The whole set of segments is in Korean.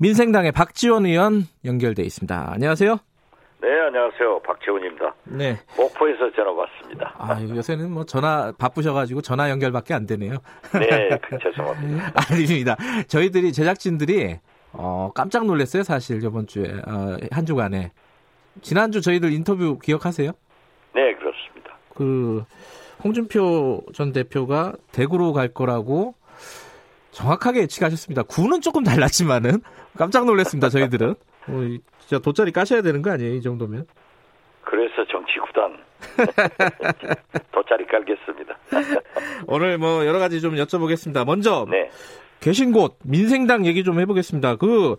민생당의 박지원 의원 연결돼 있습니다. 안녕하세요. 네, 안녕하세요. 박지원입니다. 네. 목포에서 전화 왔습니다. 아, 요새는 뭐 전화 바쁘셔가지고 전화 연결밖에 안 되네요. 네, 그, 죄송합니다. 아닙니다. 저희들이 제작진들이 어, 깜짝 놀랐어요, 사실 저번 주에 어, 한 주간에 지난주 저희들 인터뷰 기억하세요? 네, 그렇습니다. 그 홍준표 전 대표가 대구로 갈 거라고 정확하게 예측하셨습니다. 구는 조금 달랐지만은 깜짝 놀랐습니다. 저희들은 어, 진짜 돗자리 까셔야 되는 거 아니에요? 이 정도면? 그래서 정치 구단 돗자리 깔겠습니다. 오늘 뭐 여러 가지 좀 여쭤보겠습니다. 먼저 네, 계신 곳 민생당 얘기 좀 해보겠습니다. 그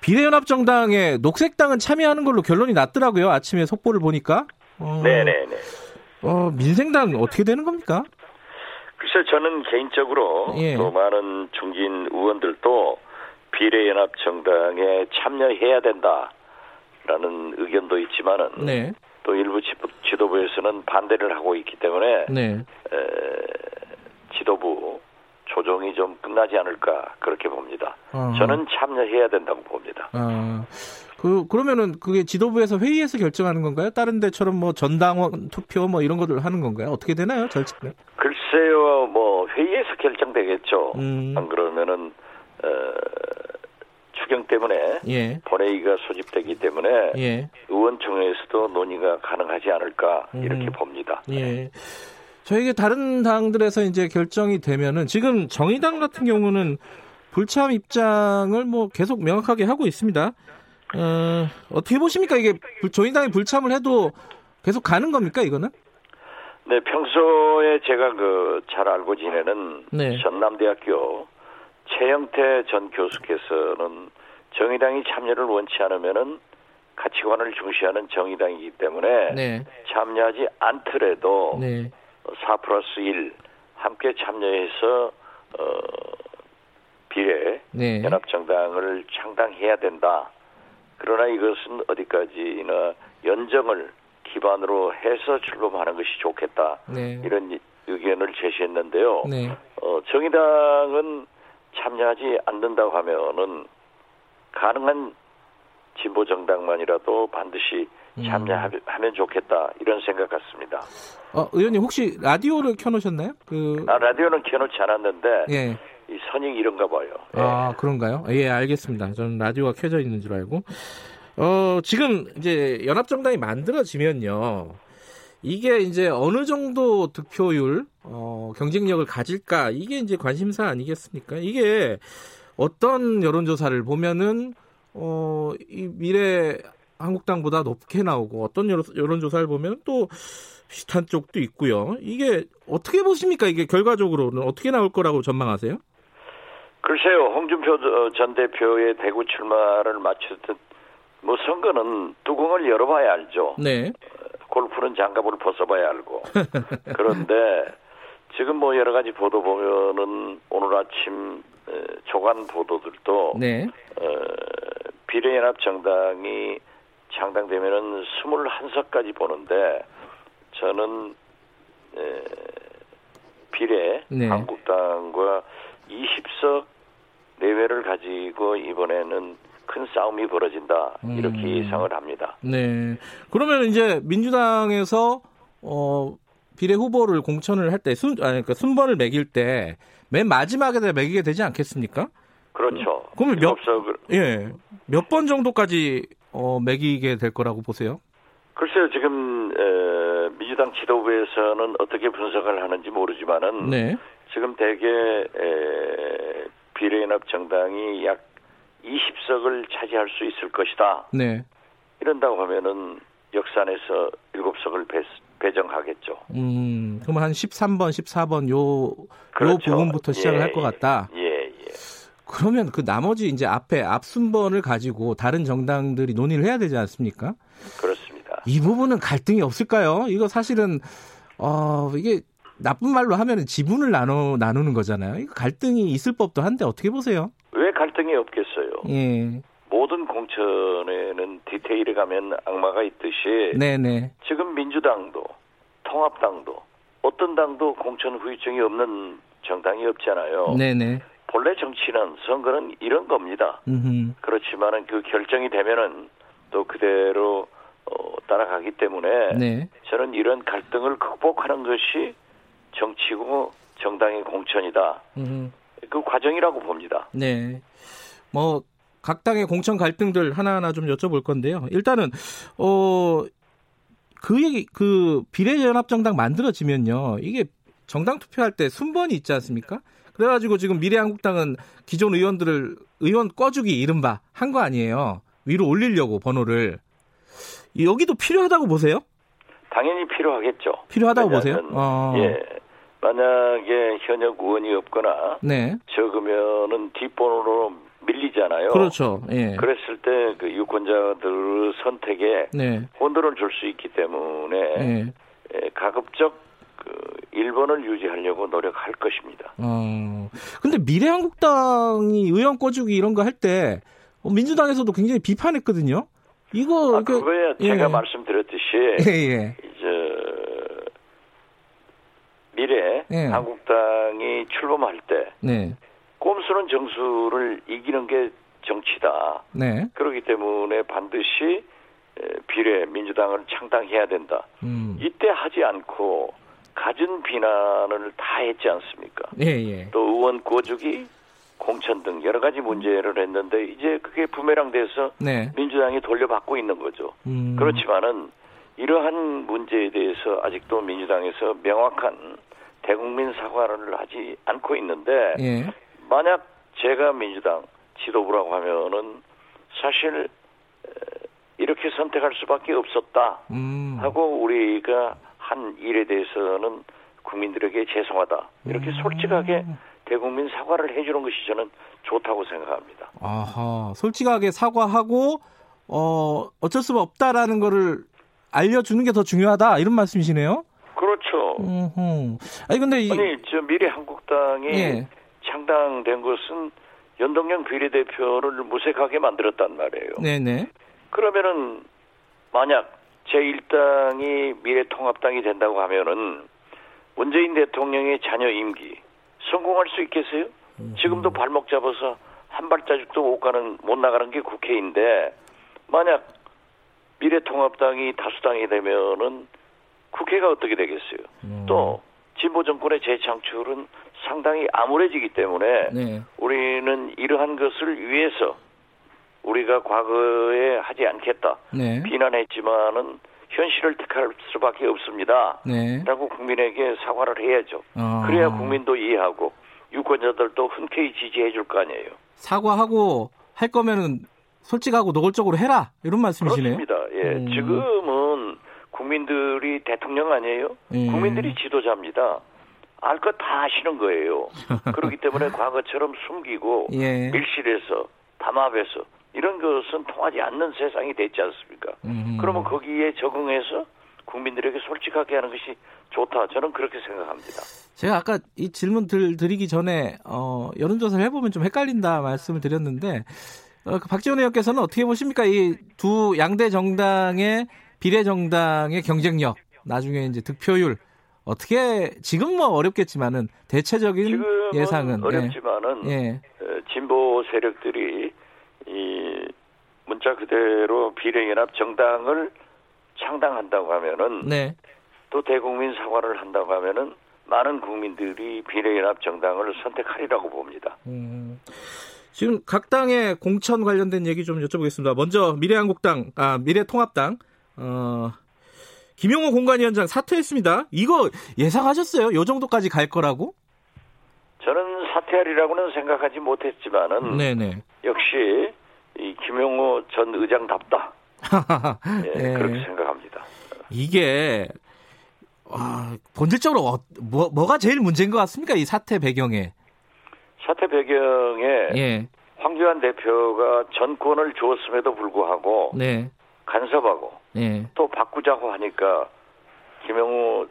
비례연합정당에 녹색당은 참여하는 걸로 결론이 났더라고요. 아침에 속보를 보니까. 어, 네, 네, 네. 어, 민생당 어떻게 되는 겁니까? 글쎄 저는 개인적으로 예. 또 많은 중진 의원들도 비례연합 정당에 참여해야 된다라는 의견도 있지만은 네, 또 일부 지- 지도부에서는 반대를 하고 있기 때문에 네. 에, 지도부 조정이 좀 끝나지 않을까 그렇게 봅니다. 어허. 저는 참여해야 된다고 봅니다. 아, 그, 그러면은 그게 지도부에서 회의에서 결정하는 건가요? 다른 데처럼 뭐 전당원 투표 뭐 이런 것들 하는 건가요? 어떻게 되나요? 절차는? 글쎄 요, 뭐 회의에서 결정되겠죠. 음. 안 그러면은 어, 추경 때문에 예, 본회의가 소집되기 때문에 예, 의원총회에서도 논의가 가능하지 않을까 이렇게 음. 봅니다. 예. 저에게 다른 당들에서 이제 결정이 되면은 지금 정의당 같은 경우는 불참 입장을 뭐 계속 명확하게 하고 있습니다. 어, 어떻게 보십니까? 이게 불- 정의당이 불참을 해도 계속 가는 겁니까? 이거는? 네, 평소에 제가 그 잘 알고 지내는 네. 전남대학교 최영태 전 교수께서는 정의당이 참여를 원치 않으면은 가치관을 중시하는 정의당이기 때문에 네, 참여하지 않더라도 네, 4 플러스 1 함께 참여해서 어, 비례 네. 연합정당을 창당해야 된다. 그러나 이것은 어디까지나 연정을 기반으로 해서 출범하는 것이 좋겠다. 네. 이런 이- 의견을 제시했는데요. 네. 어, 정의당은 참여하지 않는다고 하면은 가능한 진보 정당만이라도 반드시 음. 참여하면 좋겠다 이런 생각 같습니다. 어, 의원님 혹시 라디오를 켜놓으셨나요? 그, 아, 라디오는 켜놓지 않았는데 예. 이 선익 이런가 봐요. 예. 아, 그런가요? 예, 알겠습니다. 저는 라디오가 켜져 있는 줄 알고. 어, 지금 이제 연합정당이 만들어지면요. 이게 이제 어느 정도 득표율, 어, 경쟁력을 가질까? 이게 이제 관심사 아니겠습니까? 이게 어떤 여론조사를 보면은, 어, 이 미래 한국당보다 높게 나오고 어떤 여론- 여론조사를 보면 또 비슷한 쪽도 있고요. 이게 어떻게 보십니까? 이게 결과적으로는 어떻게 나올 거라고 전망하세요? 글쎄요, 홍준표 어, 전 대표의 대구 출마를 맞췄던 뭐 선거는 뚜껑을 열어봐야 알죠. 네. 골프는 장갑을 벗어봐야 알고. 그런데 지금 뭐 여러 가지 보도 보면은 오늘 아침 에, 조간 보도들도 네. 어, 비례연합 정당이 창당되면은 21석까지 보는데 저는 에, 비례 네. 한국당과 20석 내외를 가지고 이번에는 큰 싸움이 벌어진다 이렇게 음. 예상을 합니다. 네. 그러면 이제 민주당에서 어 비례 후보를 공천을 할 때 순, 아니, 그러니까 순번을 매길 때 맨 마지막에 매기게 되지 않겠습니까? 그렇죠. 그러면 몇- 예. 몇 번 정도까지 어 매기게 될 거라고 보세요? 글쎄요, 지금 에, 민주당 지도부에서는 어떻게 분석을 하는지 모르지만은 네. 지금 대개 에, 비례연합 정당이 약 20석을 차지할 수 있을 것이다. 네. 이런다고 하면은 역산에서 7석을 배, 배정하겠죠. 음, 그럼 한 13번, 14번 요, 요 그렇죠. 부분부터 시작을 예, 할것 같다. 예, 예. 그러면 그 나머지 이제 앞에 앞순번을 가지고 다른 정당들이 논의를 해야 되지 않습니까? 그렇습니다. 이 부분은 갈등이 없을까요? 이거 사실은 어 이게 나쁜 말로 하면은 지분을 나누 나누는 거잖아요. 이거 갈등이 있을 법도 한데 어떻게 보세요? 왜 갈등이 없겠어요? 예. 모든 공천에는 디테일에 가면 악마가 있듯이 네네. 지금 민주당도 통합당도 어떤 당도 공천 후유증이 없는 정당이 없잖아요. 네네. 본래 정치는 선거는 이런 겁니다. 음. 그렇지만은 그 결정이 되면은 또 그대로 어, 따라가기 때문에 네. 저는 이런 갈등을 극복하는 것이 정치고 정당의 공천이다. 음. 그 과정이라고 봅니다. 네. 뭐, 각 당의 공천 갈등들 하나하나 좀 여쭤볼 건데요. 일단은, 어, 그 얘기, 그 비례연합정당 만들어지면요. 이게 정당 투표할 때 순번이 있지 않습니까? 그래가지고 지금 미래한국당은 기존 의원들을, 의원 꺼주기 이른바 한 거 아니에요. 위로 올리려고 번호를. 여기도 필요하다고 보세요? 당연히 필요하겠죠. 필요하다고 보세요? 어. 예. 만약에 현역 의원이 없거나 네. 적으면은 뒷번호로 밀리잖아요. 그렇죠. 예. 그랬을 때 그 유권자들 선택에 네. 혼돈을 줄 수 있기 때문에 예. 예, 가급적 그 1번을 유지하려고 노력할 것입니다. 어. 근데 미래한국당이 의원 꺼주기 이런 거 할 때 민주당에서도 굉장히 비판했거든요. 이거 아, 그거야 예. 제가 말씀드렸듯이 예, 예. 이제 미래 예. 한국당이 출범할 때 네. 꼼수는 정수를 이기는 게 정치다. 네. 그렇기 때문에 반드시 에, 비례 민주당을 창당해야 된다. 음. 이때 하지 않고 갖은 비난을 다 했지 않습니까? 예, 예. 또 의원 꼬주기, 공천 등 여러 가지 문제를 했는데 이제 그게 부메랑 돼서 네. 민주당이 돌려받고 있는 거죠. 음. 그렇지만은 이러한 문제에 대해서 아직도 민주당에서 명확한 대국민 사과를 하지 않고 있는데 예. 만약 제가 민주당 지도부라고 하면은 사실 에, 이렇게 선택할 수밖에 없었다 음. 하고 우리가 한 일에 대해서는 국민들에게 죄송하다 이렇게 음. 솔직하게 대국민 사과를 해주는 것이 저는 좋다고 생각합니다. 아하. 솔직하게 사과하고 어 어쩔 수가 없다라는 거를 알려주는 게 더 중요하다 이런 말씀이시네요. 그렇죠. 음. 아니 근데 이 아니 저 미래 한국당이 예. 창당된 것은 연동형 비례대표를 무색하게 만들었단 말이에요. 네네. 그러면은 만약 제1당이 미래통합당이 된다고 하면은 문재인 대통령의 자녀 임기 성공할 수 있겠어요? 지금도 발목 잡아서 한 발자국도 못 가는 못 나가는 게 국회인데 만약 미래통합당이 다수당이 되면은 국회가 어떻게 되겠어요? 음. 또 진보 정권의 재창출은 상당히 암울해지기 때문에 네. 우리는 이러한 것을 위해서 우리가 과거에 하지 않겠다 네. 비난했지만은 현실을 택할 수밖에 없습니다. 네. 라고 국민에게 사과를 해야죠. 어. 그래야 국민도 이해하고 유권자들도 흔쾌히 지지해 줄 거 아니에요. 사과하고 할 거면은 솔직하고 노골적으로 해라 이런 말씀이시네요. 그렇습니다. 예, 음. 지금은 국민들이 대통령 아니에요? 예. 국민들이 지도자입니다. 알 것 다 아시는 거예요. 그렇기 때문에 과거처럼 숨기고 예. 밀실에서 담합해서 이런 것은 통하지 않는 세상이 됐지 않습니까? 음. 그러면 거기에 적응해서 국민들에게 솔직하게 하는 것이 좋다. 저는 그렇게 생각합니다. 제가 아까 이 질문 들, 드리기 전에 어, 여론조사를 해보면 좀 헷갈린다 말씀을 드렸는데 어, 그 박지원 의원께서는 어떻게 보십니까? 이 두 양대 정당의 비례 정당의 경쟁력 나중에 이제 득표율 어떻게 지금 뭐 어렵겠지만은 대체적인 예상은 어렵지만은 예. 예. 어, 진보 세력들이 이 문자 그대로 비례연합 정당을 창당한다고 하면은 네. 또 대국민 사과를 한다고 하면은 많은 국민들이 비례연합 정당을 선택하리라고 봅니다. 음, 지금 각 당의 공천 관련된 얘기 좀 여쭤보겠습니다. 먼저 미래한국당, 아 미래통합당, 어, 김용호 공관위원장 사퇴했습니다. 이거 예상하셨어요? 요 정도까지 갈 거라고? 저는 사퇴하리라고는 생각하지 못했지만은 네네. 역시 이 김용호 전 의장답다. 예, 예. 그렇게 생각합니다. 이게 와, 본질적으로 어, 뭐, 뭐가 제일 문제인 것 같습니까? 이 사태 배경에. 사태 배경에 예. 황교안 대표가 전권을 주었음에도 불구하고 네. 간섭하고 예. 또 바꾸자고 하니까 김영우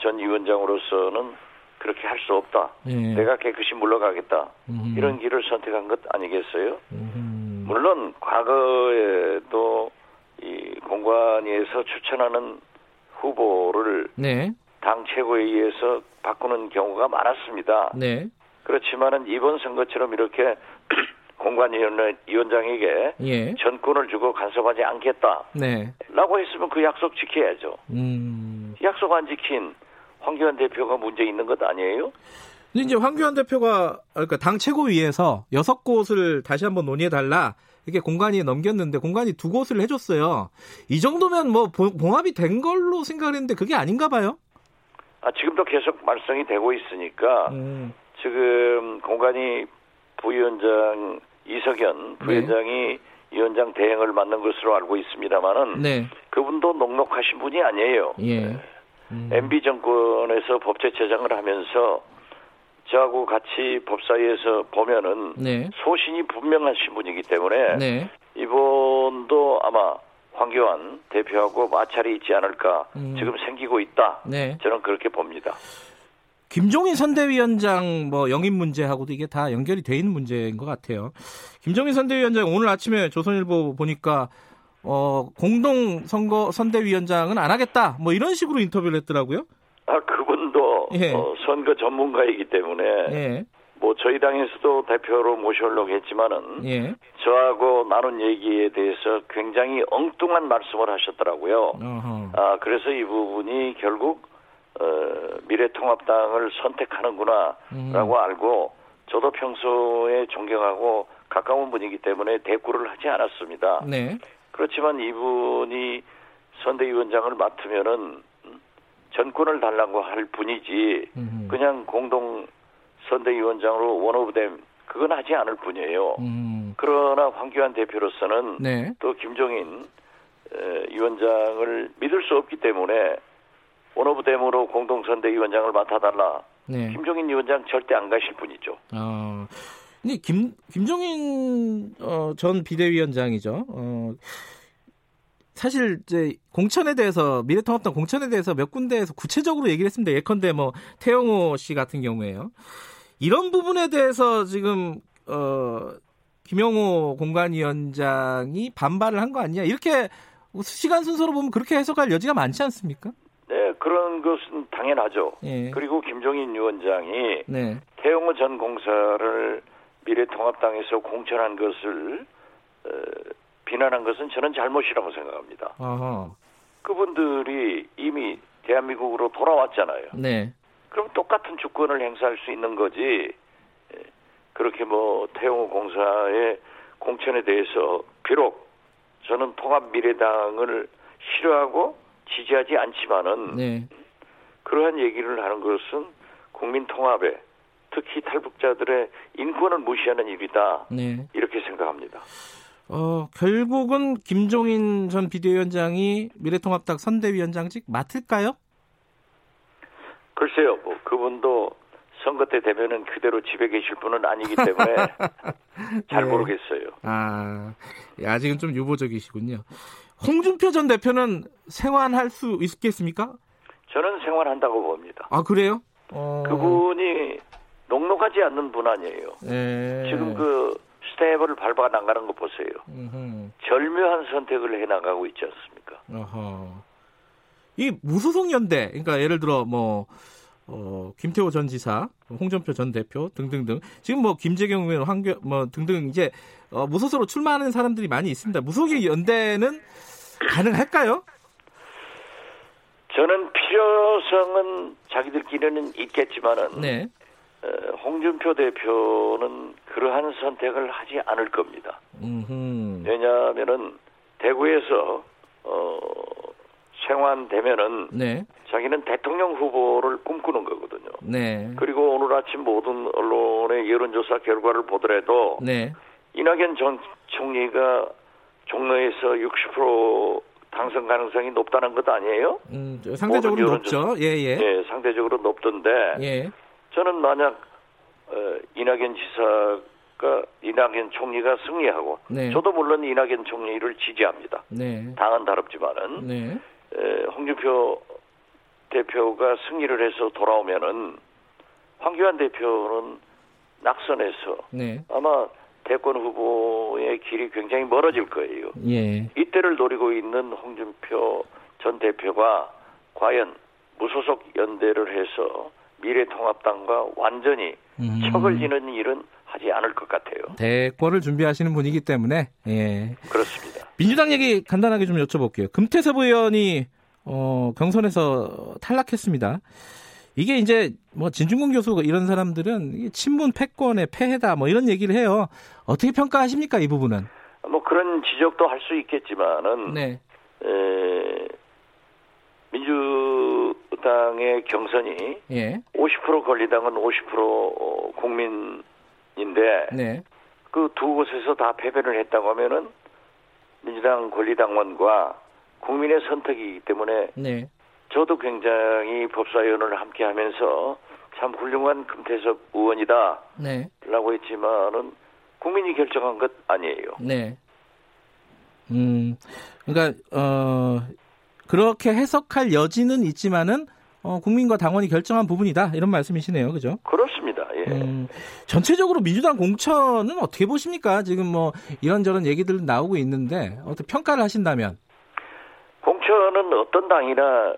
전 위원장으로서는 그렇게 할 수 없다. 예. 내가 깨끗이 물러가겠다. 음. 이런 길을 선택한 것 아니겠어요? 음. 물론 과거에도 이 공관위에서 추천하는 후보를 네. 당 최고회의에서 바꾸는 경우가 많았습니다. 네. 그렇지만은 이번 선거처럼 이렇게 공관위원장에게 예. 전권을 주고 간섭하지 않겠다라고 네. 했으면 그 약속 지켜야죠. 음. 약속 안 지킨 황교안 대표가 문제 있는 것 아니에요? 근데 이제 황교안 대표가 그러니까 당 최고위에서 여섯 곳을 다시 한번 논의해 달라 이렇게 공간이 넘겼는데 공간이 두 곳을 해줬어요. 이 정도면 뭐 보- 봉합이 된 걸로 생각을 했는데 그게 아닌가 봐요. 아, 지금도 계속 말썽이 되고 있으니까 음. 지금 공관위 부위원장 이석연 부위원장이 위원장 대행을 맡는 것으로 알고 있습니다만은 네. 그분도 녹록하신 분이 아니에요. 예. 음. MB 정권에서 법제처장을 하면서 저하고 같이 법사위에서 보면은 네. 소신이 분명하신 분이기 때문에 네. 이번도 아마 황교안 대표하고 마찰이 있지 않을까 음. 지금 생기고 있다. 네. 저는 그렇게 봅니다. 김종인 선대위원장 뭐 영입 문제하고도 이게 다 연결이 돼 있는 문제인 것 같아요. 김종인 선대위원장 오늘 아침에 조선일보 보니까 어, 공동 선거 선대위원장은 안 하겠다. 뭐 이런 식으로 인터뷰를 했더라고요. 아 그분도 예. 어, 선거 전문가이기 때문에 예. 뭐 저희 당에서도 대표로 모셔오려고 했지만은 예. 저하고 나눈 얘기에 대해서 굉장히 엉뚱한 말씀을 하셨더라고요. 어허. 아 그래서 이 부분이 결국 어, 미래통합당을 선택하는구나라고 음. 알고 저도 평소에 존경하고 가까운 분이기 때문에 대꾸를 하지 않았습니다. 네. 그렇지만 이분이 선대위원장을 맡으면은 음, 전권을 달라고 할 뿐이지 음. 그냥 공동 선대위원장으로 one of them 그건 하지 않을 뿐이에요. 음. 그러나 황교안 대표로서는 네. 또 김종인 에, 위원장을 믿을 수 없기 때문에 원오브댐으로 공동 선대위원장을 맡아달라. 네. 김종인 위원장 절대 안 가실 분이죠. 어. 근데 김 김종인 어, 전 비대위원장이죠. 어, 사실 이제 공천에 대해서 미래통합당 공천에 대해서 몇 군데에서 구체적으로 얘기를 했습니다. 예컨대 뭐 태영호 씨 같은 경우에요. 이런 부분에 대해서 지금 어 김영호 공관위원장이 반발을 한 거 아니냐 이렇게 시간 순서로 보면 그렇게 해석할 여지가 많지 않습니까? 네, 그런 것은 당연하죠. 예. 그리고 김종인 위원장이 네. 태영호 전 공사를 미래통합당에서 공천한 것을 어, 비난한 것은 저는 잘못이라고 생각합니다. 어허. 그분들이 이미 대한민국으로 돌아왔잖아요. 네. 그럼 똑같은 주권을 행사할 수 있는 거지. 예, 그렇게 뭐 태영호 공사의 공천에 대해서 비록 저는 통합 미래당을 싫어하고 지지하지 않지만은 네. 그러한 얘기를 하는 것은 국민 통합에 특히 탈북자들의 인권을 무시하는 일이다. 네. 이렇게 생각합니다. 어, 결국은 김종인 전 비대위원장이 미래통합당 선대위원장직 맡을까요? 글쎄요, 뭐 그분도 선거 때 되면은 그대로 집에 계실 분은 아니기 때문에 잘 네. 모르겠어요. 아, 예, 아직은 좀 유보적이시군요. 홍준표 전 대표는 생환할 수 있겠습니까? 저는 생활한다고 봅니다. 아, 그래요? 어, 그분이 녹록하지 않는 분 아니에요. 예. 지금 그 스텝을 밟아 나가는 거 보세요. 음흠. 절묘한 선택을 해 나가고 있지 않습니까? 어허. 이 무소속 연대, 그러니까 예를 들어 뭐 어, 김태호 전 지사, 홍준표 전 대표 등등등. 지금 뭐 김재경 의원, 황교 뭐 등등 이제 어, 무소속으로 출마하는 사람들이 많이 있습니다. 무소속 연대는 가능할까요? 저는 필요성은 자기들끼리는 있겠지만은 네. 어, 홍준표 대표는 그러한 선택을 하지 않을 겁니다. 음. 왜냐하면은 대구에서 어, 생환되면은 네. 자기는 대통령 후보를 꿈꾸는 거거든요. 네. 그리고 오늘 아침 모든 언론의 여론조사 결과를 보더라도 네. 이낙연 전 총리가 종로에서 60% 당선 가능성이 높다는 것 아니에요? 음, 저 상대적으로 높죠. 예, 예. 예, 상대적으로 높던데 예. 저는 만약 어, 이낙연 지사가 이낙연 총리가 승리하고 네. 저도 물론 이낙연 총리를 지지합니다. 네. 당은 다릅지만은 네. 에, 홍준표 대표가 승리를 해서 돌아오면은 황교안 대표는 낙선해서 네. 아마 대권 후보의 길이 굉장히 멀어질 거예요. 예. 이때를 노리고 있는 홍준표 전 대표가 과연 무소속 연대를 해서 미래통합당과 완전히 음. 척을 지는 일은 하지 않을 것 같아요. 대권을 준비하시는 분이기 때문에 예. 그렇습니다. 민주당 얘기 간단하게 좀 여쭤볼게요. 금태섭 의원이 어, 경선에서 탈락했습니다. 이게 이제 뭐 진중권 교수 이런 사람들은 친문 패권의 폐해다 뭐 이런 얘기를 해요. 어떻게 평가하십니까 이 부분은? 뭐 그런 지적도 할 수 있겠지만은 네, 에, 민주당의 경선이 예, 50% 권리당은 50% 국민인데 네, 그두 곳에서 다 패배를 했다고 하면은 민주당 권리당원과 국민의 선택이기 때문에 네, 저도 굉장히 법사위원을 함께 하면서 참 훌륭한 금태섭 의원이다라고 네, 했지만은 국민이 결정한 것 아니에요. 네. 음, 그러니까 어 그렇게 해석할 여지는 있지만은 어, 국민과 당원이 결정한 부분이다 이런 말씀이시네요, 그죠? 그렇습니다. 예. 음, 전체적으로 민주당 공천은 어떻게 보십니까? 지금 뭐 이런저런 얘기들 나오고 있는데 어떻게 평가를 하신다면? 공천은 어떤 당이나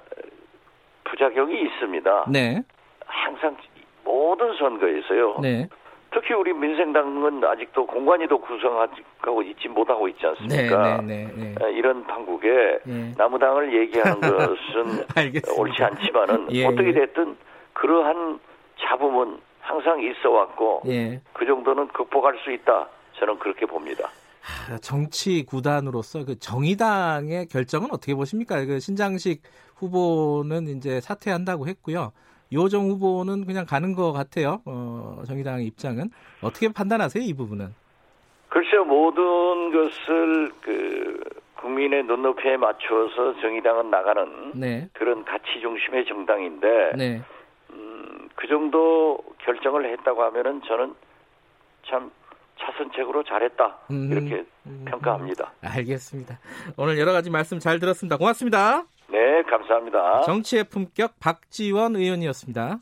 부작용이 있습니다. 네, 항상 모든 선거에서요. 네, 특히 우리 민생당은 아직도 공관위도 구성하고 있지 못하고 있지 네, 않습니까? 네, 네, 네. 어, 이런 판국에 예. 나무당을 얘기하는 것은. 옳지 않지만은 예, 어떻게 예. 됐든 그러한 잡음은 항상 있어 왔고 예. 그 정도는 극복할 수 있다. 저는 그렇게 봅니다. 하, 정치 구단으로서 그 정의당의 결정은 어떻게 보십니까? 그 신장식 후보는 이제 사퇴한다고 했고요. 요정 후보는 그냥 가는 것 같아요. 어, 정의당의 입장은 어떻게 판단하세요? 이 부분은? 글쎄요, 모든 것을 그 국민의 눈높이에 맞추어서 정의당은 나가는 네, 그런 가치 중심의 정당인데 네. 음, 그 정도 결정을 했다고 하면은 저는 참 차선책으로 잘했다 음, 이렇게 음, 평가합니다. 알겠습니다. 오늘 여러 가지 말씀 잘 들었습니다. 고맙습니다. 네, 감사합니다. 정치의 품격 박지원 의원이었습니다.